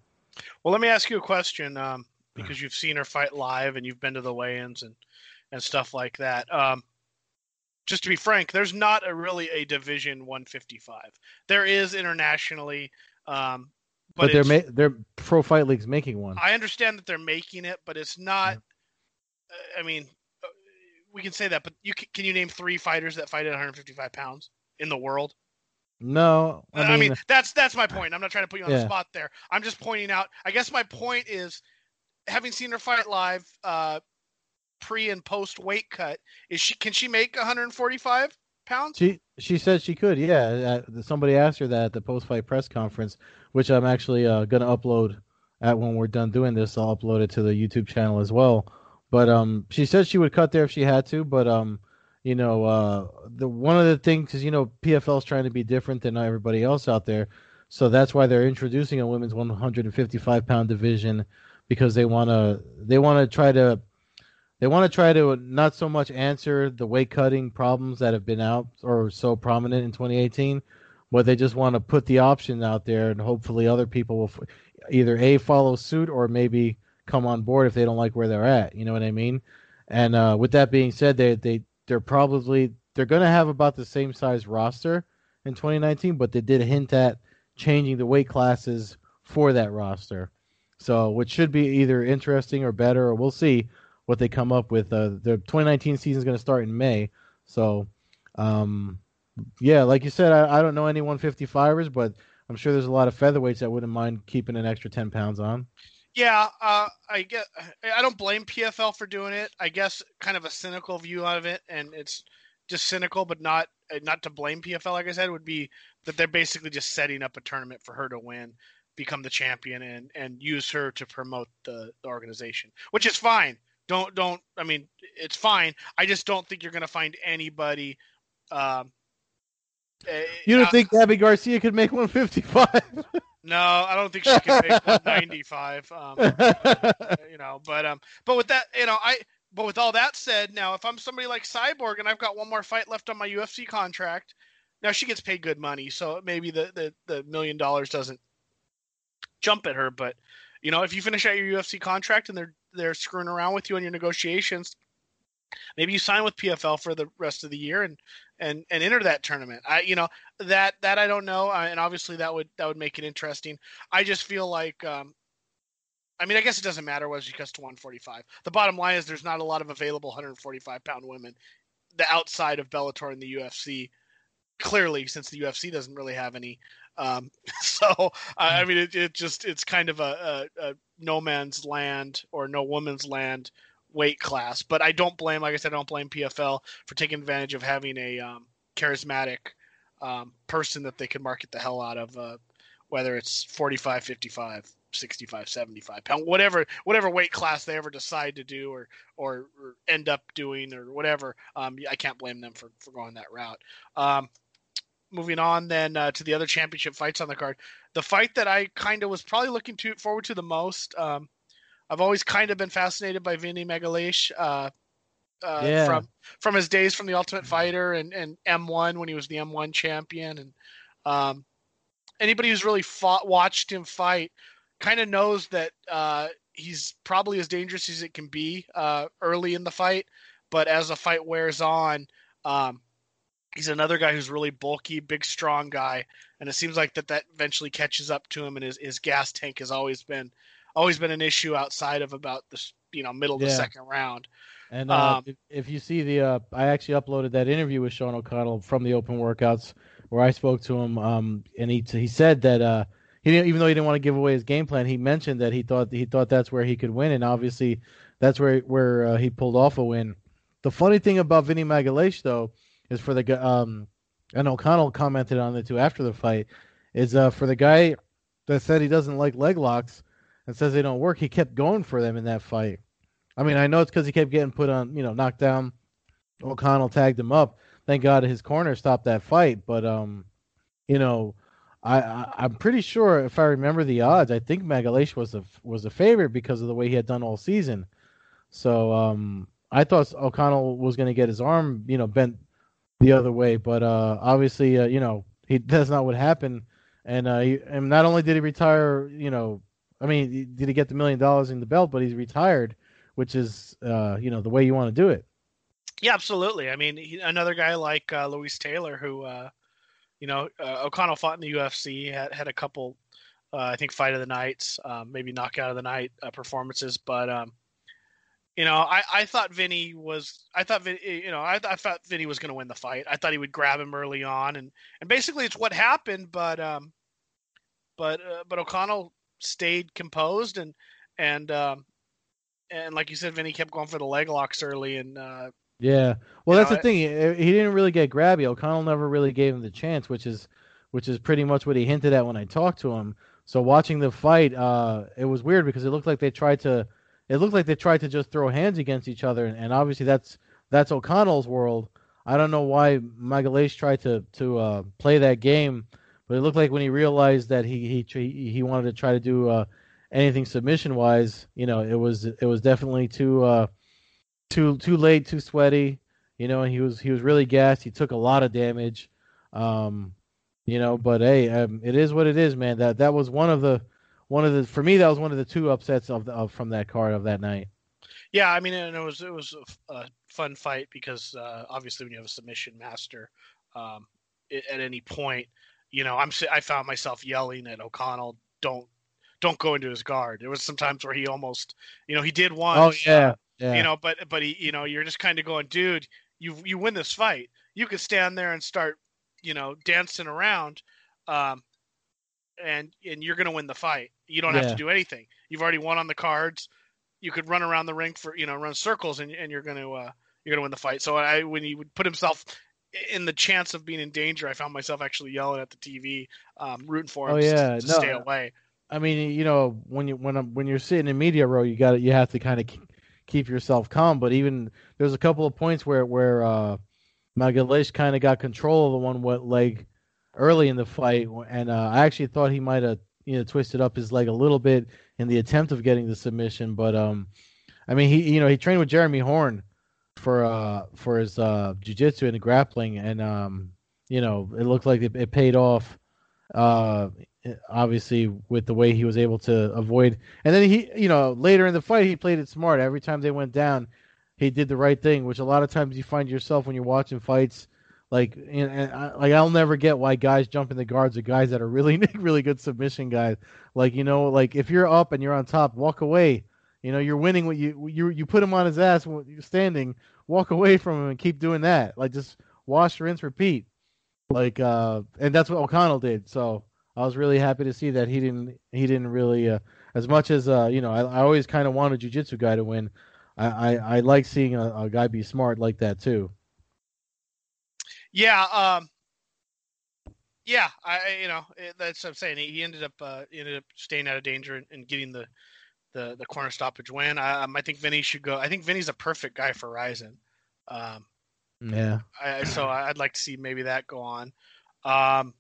well, let me ask you a question um, because you've seen her fight live and you've been to the weigh-ins and and stuff like that. Um, just to be frank, there's not a really a division 155. There is internationally, um, but, But, they're ma- they're Pro Fight League's making one. I understand that they're making it, but it's not. uh, I mean, uh, we can say that, but you can, can you name three fighters that fight at 155 pounds in the world? No, I I mean, mean, that's that's my point. I'm not trying to put you on the spot there. I'm just pointing out. I guess my point is, having seen her fight live, uh, pre and post weight cut, is she can she make 145 pounds? She she said she could. Yeah, uh, somebody asked her that at the post fight press conference, which I'm actually uh, gonna upload at when we're done doing this. I'll upload it to the YouTube channel as well. But um, she said she would cut there if she had to. But um, you know, uh, the one of the things is you know PFL is trying to be different than everybody else out there, so that's why they're introducing a women's 155 pound division because they wanna they wanna try to they want to try to not so much answer the weight cutting problems that have been out or so prominent in 2018, but they just want to put the option out there and hopefully other people will f- either a follow suit or maybe come on board if they don't like where they're at. You know what I mean? And uh, with that being said, they they they're probably they're going to have about the same size roster in 2019, but they did hint at changing the weight classes for that roster. So, which should be either interesting or better, or we'll see what they come up with. Uh, the 2019 season is going to start in May, so um, yeah, like you said, I, I don't know any 155ers, but I'm sure there's a lot of featherweights that wouldn't mind keeping an extra 10 pounds on. Yeah, uh, I get. I don't blame PFL for doing it. I guess kind of a cynical view of it, and it's just cynical, but not uh, not to blame PFL. Like I said, would be that they're basically just setting up a tournament for her to win, become the champion, and and use her to promote the, the organization, which is fine. Don't don't. I mean, it's fine. I just don't think you're going to find anybody. Um, uh, You don't uh, think Gabi Garcia could make 155? No, I don't think she can make 195. Um, you know, but um, but with that, you know, I but with all that said, now if I'm somebody like Cyborg and I've got one more fight left on my UFC contract, now she gets paid good money, so maybe the the, the million dollars doesn't jump at her. But you know, if you finish out your UFC contract and they're they're screwing around with you on your negotiations, maybe you sign with PFL for the rest of the year and and and enter that tournament. I you know that that I don't know, uh, and obviously that would that would make it interesting. I just feel like. Um, I mean, I guess it doesn't matter what she cuts to 145. The bottom line is there's not a lot of available 145 pound women, the outside of Bellator and the UFC. Clearly, since the UFC doesn't really have any, um, so I I mean, it, it just it's kind of a, a, a no man's land or no woman's land weight class. But I don't blame, like I said, I don't blame PFL for taking advantage of having a um, charismatic um, person that they can market the hell out of. Uh, whether it's 45, 55, 65, 75 pound, whatever whatever weight class they ever decide to do or or, or end up doing or whatever. Um, I can't blame them for for going that route. Um, moving on then uh, to the other championship fights on the card. The fight that I kind of was probably looking to forward to the most. Um, I've always kind of been fascinated by Vinny Magalhaes. Uh, uh, yeah. from from his days from the Ultimate Fighter and, and M1 when he was the M1 champion and um, anybody who's really fought watched him fight kind of knows that uh, he's probably as dangerous as it can be uh, early in the fight, but as the fight wears on, um, he's another guy who's really bulky, big, strong guy, and it seems like that that eventually catches up to him, and his, his gas tank has always been always been an issue outside of about the you know middle of yeah. the second round. And uh, um, if, if, you see the, uh, I actually uploaded that interview with Sean O'Connell from the Open Workouts, where I spoke to him, um, and he he said that uh, he didn't, even though he didn't want to give away his game plan, he mentioned that he thought he thought that's where he could win, and obviously that's where where uh, he pulled off a win. The funny thing about Vinny Magalhaes, though, is for the um, and O'Connell commented on it too after the fight, is uh, for the guy that said he doesn't like leg locks and says they don't work, he kept going for them in that fight. I mean, I know it's because he kept getting put on, you know, knocked down. O'Connell tagged him up. Thank God his corner stopped that fight, but um, you know I, I am pretty sure if I remember the odds, I think Magalhaes was a was a favorite because of the way he had done all season. So um, I thought O'Connell was going to get his arm, you know, bent the other way, but uh, obviously, uh, you know, he that's not what happened. And uh, he, and not only did he retire, you know, I mean, did he get the million dollars in the belt, but he's retired, which is, uh, you know, the way you want to do it. Yeah, absolutely. I mean, he, another guy like uh, Louis Taylor, who uh, you know, uh, O'Connell fought in the UFC, had had a couple, uh, I think, fight of the nights, um, maybe knockout of the night uh, performances, but um, you know, I, I thought Vinny was, I thought, you know, I, I thought Vinny was going to win the fight. I thought he would grab him early on, and and basically it's what happened, but um, but uh, but O'Connell stayed composed and and um, and like you said, Vinny kept going for the leg locks early, and uh, yeah, well, that's know, the thing. He, he didn't really get grabby. O'Connell never really gave him the chance, which is which is pretty much what he hinted at when I talked to him. So watching the fight, uh, it was weird because it looked like they tried to, it looked like they tried to just throw hands against each other, and, and obviously that's that's O'Connell's world. I don't know why Magalhaes tried to to uh, play that game, but it looked like when he realized that he he he wanted to try to do uh, anything submission wise, you know, it was it was definitely too uh, too too late, too sweaty. You know, And he was he was really gassed. He took a lot of damage. Um, you know, but hey, um, it is what it is, man. That that was one of the one of the for me that was one of the two upsets of, the, of from that card of that night. Yeah, I mean, and it was it was a, fun fight because uh, obviously when you have a submission master, um, it, at any point, you know, I'm I found myself yelling at O'Connell, "Don't don't go into his guard." There was some times where he almost, you know, he did once. Oh yeah, uh, yeah. You know, but but he, you know, you're just kind of going, dude, you you win this fight. You could stand there and start, you know, dancing around, um, and and you're gonna win the fight. You don't yeah. have to do anything. You've already won on the cards. You could run around the ring for you know run circles and and you're gonna uh, you're gonna win the fight. So I when he would put himself in the chance of being in danger, I found myself actually yelling at the TV, um, rooting for him oh, yeah. to, to no, stay away. I mean, you know, when you when when you're sitting in media row, you got you have to kind of keep yourself calm. But even there's a couple of points where where uh, Magalhaes kind of got control of the one wet leg early in the fight, and uh, I actually thought he might have you know twisted up his leg a little bit in the attempt of getting the submission. But um, I mean he you know he trained with Jeremy Horn for uh for his uh jiu-jitsu and grappling and um you know it looked like it, it paid off uh obviously with the way he was able to avoid and then he you know later in the fight he played it smart. Every time they went down he did the right thing which a lot of times you find yourself when you're watching fights like and, and I, like I'll never get why guys jump in the guards of guys that are really really good submission guys. Like you know like if you're up and you're on top walk away. You know you're winning what you you you put him on his ass standing walk away from him and keep doing that like just wash rinse repeat like uh and that's what O'Connell did so I was really happy to see that he didn't he didn't really uh, as much as uh, you know I, I always kind of wanted a jiu-jitsu guy to win. I, I, I like seeing a, a, guy be smart like that too. Yeah, um, Yeah, I you know that's what I'm saying. He, ended up uh, ended up staying out of danger and, and getting the, the the corner stoppage win. I, um, I think Vinny should go. I think Vinny's a perfect guy for Rizin. Um, yeah. I, so I'd like to see maybe that go on. Um,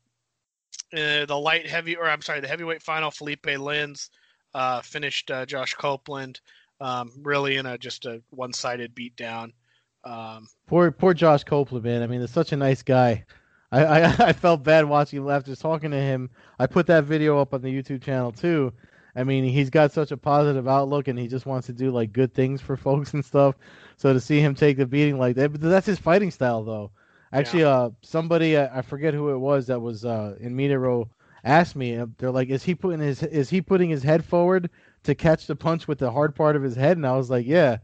uh, the light heavy, or I'm sorry, the heavyweight final. Philipe Lins uh, finished uh, Josh Copeland. Um, really in a just a one-sided beatdown. Um, poor poor Josh Copeland, man. I mean, he's such a nice guy. I, I, I felt bad watching him after talking to him. I put that video up on the YouTube channel too. I mean, he's got such a positive outlook, and he just wants to do like good things for folks and stuff. So to see him take the beating like that, but that's his fighting style, though. Actually, yeah. uh, somebody I forget who it was that was uh, in media row asked me. Uh, they're like, "Is he putting his is he putting his head forward to catch the punch with the hard part of his head?" And I was like, "Yeah."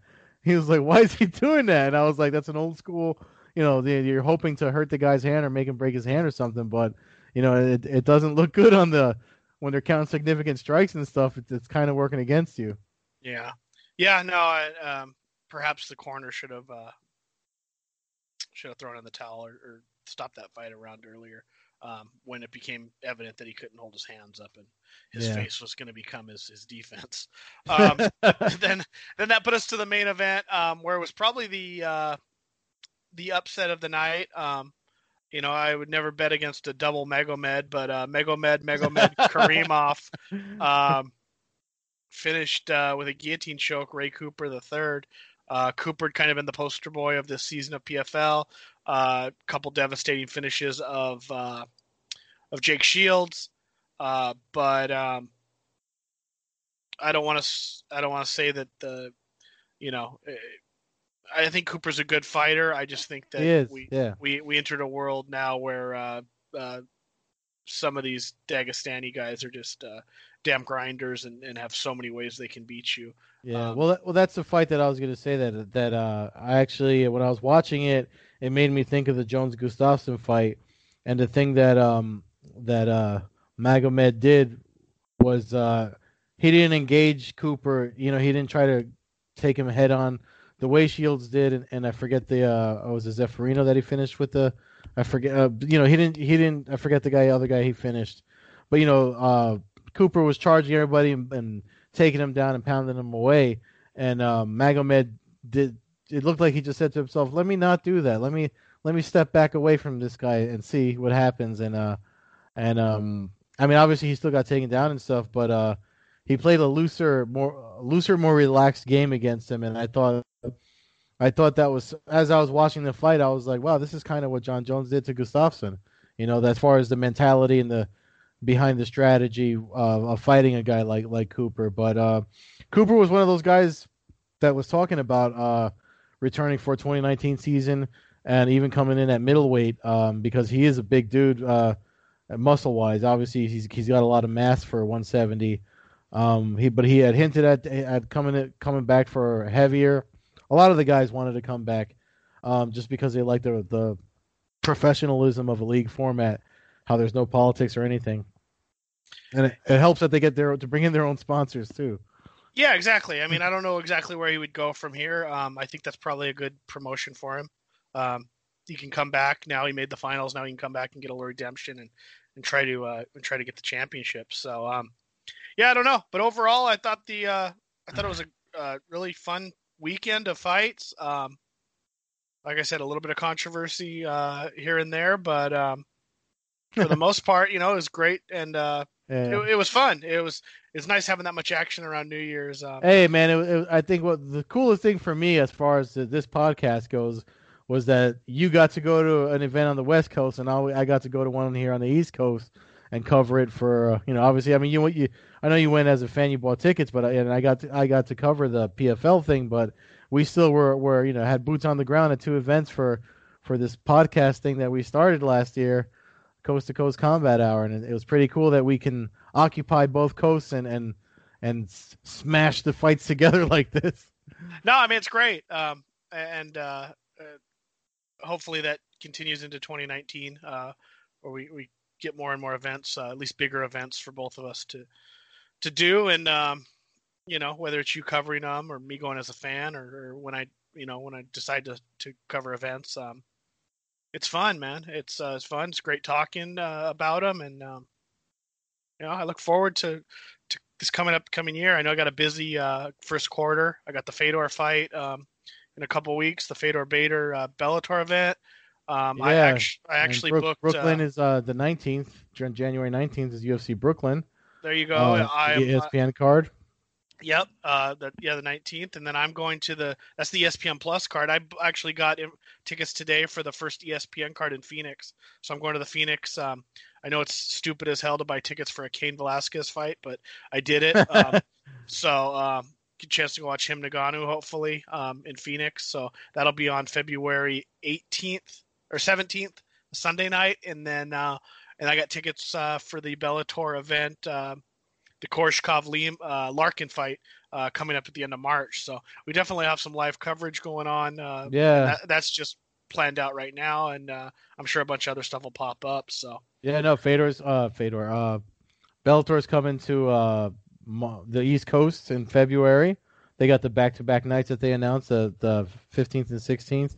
He was like, "Why is he doing that?" And I was like, "That's an old school you know you're hoping to hurt the guy's hand or make him break his hand or something, but you know it it doesn't look good on the when they're counting significant strikes and stuff. It's, it's kind of working against you. Yeah, yeah. No, I, um, perhaps the corner should have uh, should have thrown in the towel or, or stopped that fight around earlier. Um, when it became evident that he couldn't hold his hands up and his yeah. face was going to become his, his defense. Um, then then that put us to the main event um, where it was probably the uh, the upset of the night. You know, I would never bet against a double Magomed, but uh, Magomed, Magomed, Karimov um, finished uh, with a guillotine choke. Ray Cooper the third. Uh, Cooper kind of been the poster boy of this season of PFL. A uh, couple devastating finishes of uh, of Jake Shields, uh, but um, I don't want to. I don't want to say that the, you know, I think Cooper's a good fighter. I just think that we yeah. we we entered a world now where uh, uh, some of these Dagestani guys are just uh, damn grinders and, and have so many ways they can beat you. Yeah, um, well, well, that's the fight that I was going to say that that uh, I actually when I was watching it, it made me think of the Jones Gustafsson fight, and the thing that um that uh Magomed did was uh he didn't engage Cooper. You know, he didn't try to take him head on the way Shields did, and, and I forget the uh, oh, was it Zeffirino that he finished with the, I forget, uh, you know, he didn't he didn't I forget the guy, other guy he finished, but you know, uh, Cooper was charging everybody and, and taking him down and pounding him away, and uh, Magomed did. It looked like he just said to himself, "Let me not do that. Let me let me step back away from this guy and see what happens." And uh, and um, I mean, obviously he still got taken down and stuff, but uh, he played a looser, more looser, more relaxed game against him, and I thought I thought that was as I was watching the fight, I was like, wow, this is kind of what Jon Jones did to Gustafsson. You know, as far as the mentality and the behind the strategy uh, of fighting a guy like like Cooper. But uh, Cooper was one of those guys that was talking about uh, returning for 2019 season and even coming in at middleweight um, because he is a big dude, uh, muscle wise. Obviously, he's he's got a lot of mass for 170. Um, he but he had hinted at at coming coming back for heavier a lot of the guys wanted to come back um, just because they like the the professionalism of a league format, how there's no politics or anything, and it, it helps that they get their to bring in their own sponsors too. Yeah, exactly. I mean, I don't know exactly where he would go from here. Um, I think that's probably a good promotion for him. Um, he can come back now. He made the finals. Now he can come back and get a little redemption and, and try to uh, and try to get the championship. So um, yeah, I don't know, but overall, I thought the uh, I thought it was a uh, really fun weekend of fights. Um, like I said, a little bit of controversy uh, here and there, but um, for the most part, you know, it was great and uh, yeah. it, it, was fun. It was it's nice having that much action around New Year's. Um, hey, man, it, it, I think what the coolest thing for me as far as this podcast goes was that you got to go to an event on the West Coast, and I got to go to one here on the East Coast and cover it for uh, you know obviously I mean you you I know you went as a fan you bought tickets but I, and I got to, I got to cover the PFL thing but we still were were you know had boots on the ground at two events for for this podcast thing that we started last year coast to coast combat hour and it, was pretty cool that we can occupy both coasts and and and smash the fights together like this. No I mean it's great um and uh, uh hopefully that continues into 2019 uh where we, we get more and more events, uh, at least bigger events for both of us to to do. And um, you know, whether it's you covering them or me going as a fan, or, or when I you know when I decide to to cover events, um, it's fun, man. It's uh, it's fun. It's great talking uh, about them, and um, you know, I look forward to to this coming up coming year. I know I got a busy uh, first quarter. I got the Fedor fight um, in a couple weeks, the Fedor Bader uh, Bellator event. Um, Yeah, I, act- I actually Brook- booked. Brooklyn uh, is uh, the 19th. January 19th is UFC Brooklyn. there you go. uh, I uh, ESPN card. Yep. Uh, the, yeah, the 19th, and then I'm going to the that's the ESPN Plus card. I actually got tickets today for the first ESPN card in Phoenix, so I'm going to the Phoenix. Um, I know it's stupid as hell to buy tickets for a Cain Velasquez fight, but I did it. Um, so um, get a chance to go watch him Ngannou hopefully um, in Phoenix. So that'll be on February 18th or 17th, Sunday night, and then uh, and I got tickets uh, for the Bellator event. Uh, the Koreshkov uh, Larkin fight uh, coming up at the end of March. So we definitely have some live coverage going on. Uh, Yeah. that, that's just planned out right now, and uh, I'm sure a bunch of other stuff will pop up. So Yeah, no, Fedor's uh Fedor. Uh Bellator's coming to uh the East Coast in February. They got the back-to-back nights that they announced, the the 15th and 16th.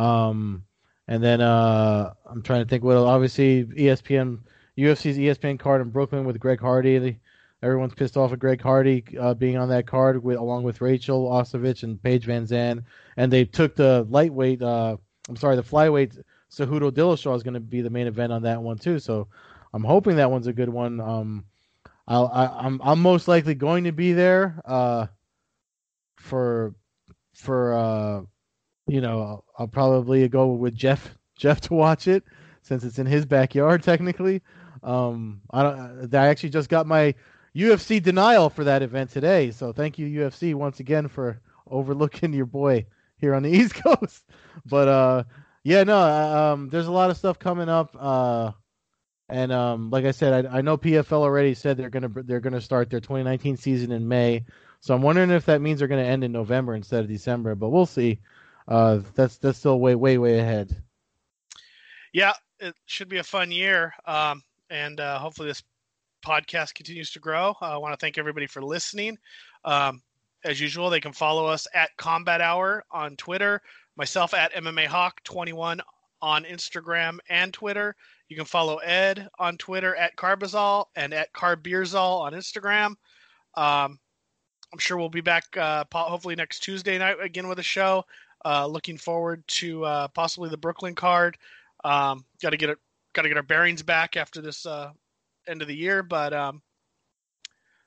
Um and then uh I'm trying to think what obviously ESPN UFC's ESPN card in Brooklyn with Greg Hardy. Everyone's pissed off at Greg Hardy uh, being on that card with along with Rachel Ostovich and Paige VanZant. And they took the lightweight uh I'm sorry, the flyweight Cejudo Dillashaw is going to be the main event on that one too. So I'm hoping that one's a good one. Um, I'll, I, I'm I'm most likely going to be there. Uh, for for uh, you know, I'll, I'll probably go with Jeff Jeff to watch it since it's in his backyard technically. Um, I don't. I actually just got my UFC denial for that event today. So thank you UFC once again for overlooking your boy here on the East Coast. But uh, yeah, no, uh, um, there's a lot of stuff coming up. Uh, and um, like I said, I, I know PFL already said they're gonna they're gonna start their 2019 season in May. So I'm wondering if that means they're gonna end in November instead of December. But we'll see. Uh, that's that's still way way way ahead. yeah, it should be a fun year, um, and uh, hopefully this podcast continues to grow. I want to thank everybody for listening. Um, as usual, they can follow us at Combat Hour on Twitter, myself at MMA Hawk 21 on Instagram and Twitter. You can follow Ed on Twitter at Carbazol and at Carbeerzol on Instagram. Um, I'm sure we'll be back uh, hopefully next Tuesday night again with a show. Uh, looking forward to uh, possibly the Brooklyn card. Um, got to get it, got to get our bearings back after this uh, end of the year. But um,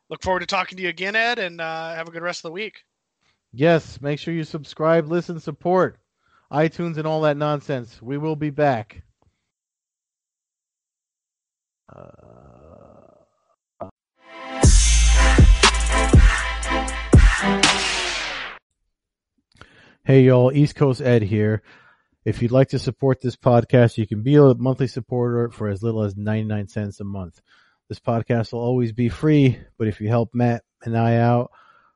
look forward to talking to you again, Ed, and uh, have a good rest of the week. Yes, make sure you subscribe, listen, support iTunes and all that nonsense. We will be back. Hey y'all, East Coast Ed here. If you'd like to support this podcast, you can be a monthly supporter for as little as 99 cents a month. This podcast will always be free, but if you help Matt and I out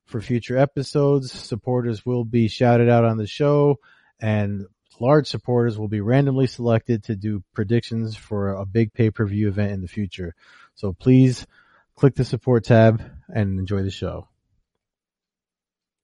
for future episodes, supporters will be shouted out on the show and large supporters will be randomly selected to do predictions for a big pay-per-view event in the future. So please click the support tab and enjoy the show.